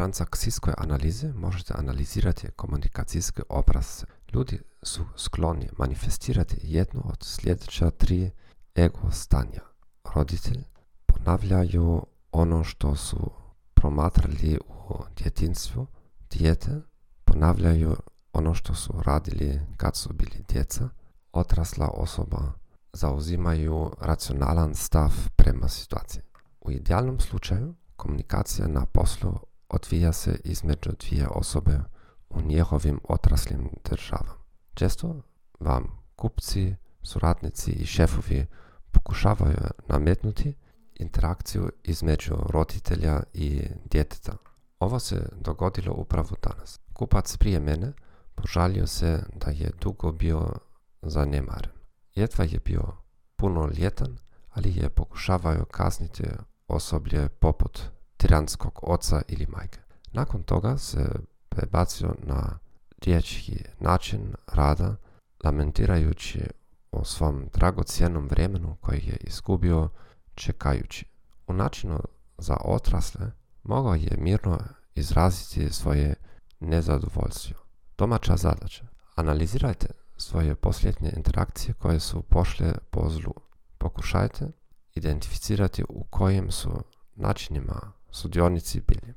transakcijskoj analizi možete analizirati komunikacijski obraz. Ljudi su skloni manifestirati jedno od sljedeća tri ego stanja. Roditelj ponavljaju ono što su promatrali u djetinstvu, dijete ponavljaju ono što su radili kad su bili djeca, odrasla osoba zauzimaju racionalan stav prema situaciji. U idealnom slučaju komunikacija na poslu odvija se između dvije osobe u njihovim odraslim državama. Često vam kupci, suradnici i šefovi pokušavaju nametnuti interakciju između roditelja i djeteta. Ovo se dogodilo upravo danas. Kupac prije mene požalio se da je dugo bio zanemaren. Jedva je bio punoljetan, ali je pokušavao kazniti osoblje poput tiranskog oca ili majke. Nakon toga se prebacio na riječki način rada, lamentirajući o svom dragocjenom vremenu koji je izgubio čekajući. U načinu za odrasle mogao je mirno izraziti svoje nezadovoljstvo. Domaća zadaća. Analizirajte svoje posljednje interakcije koje su pošle po zlu. Pokušajte identificirati u kojim su načinima Судионици били.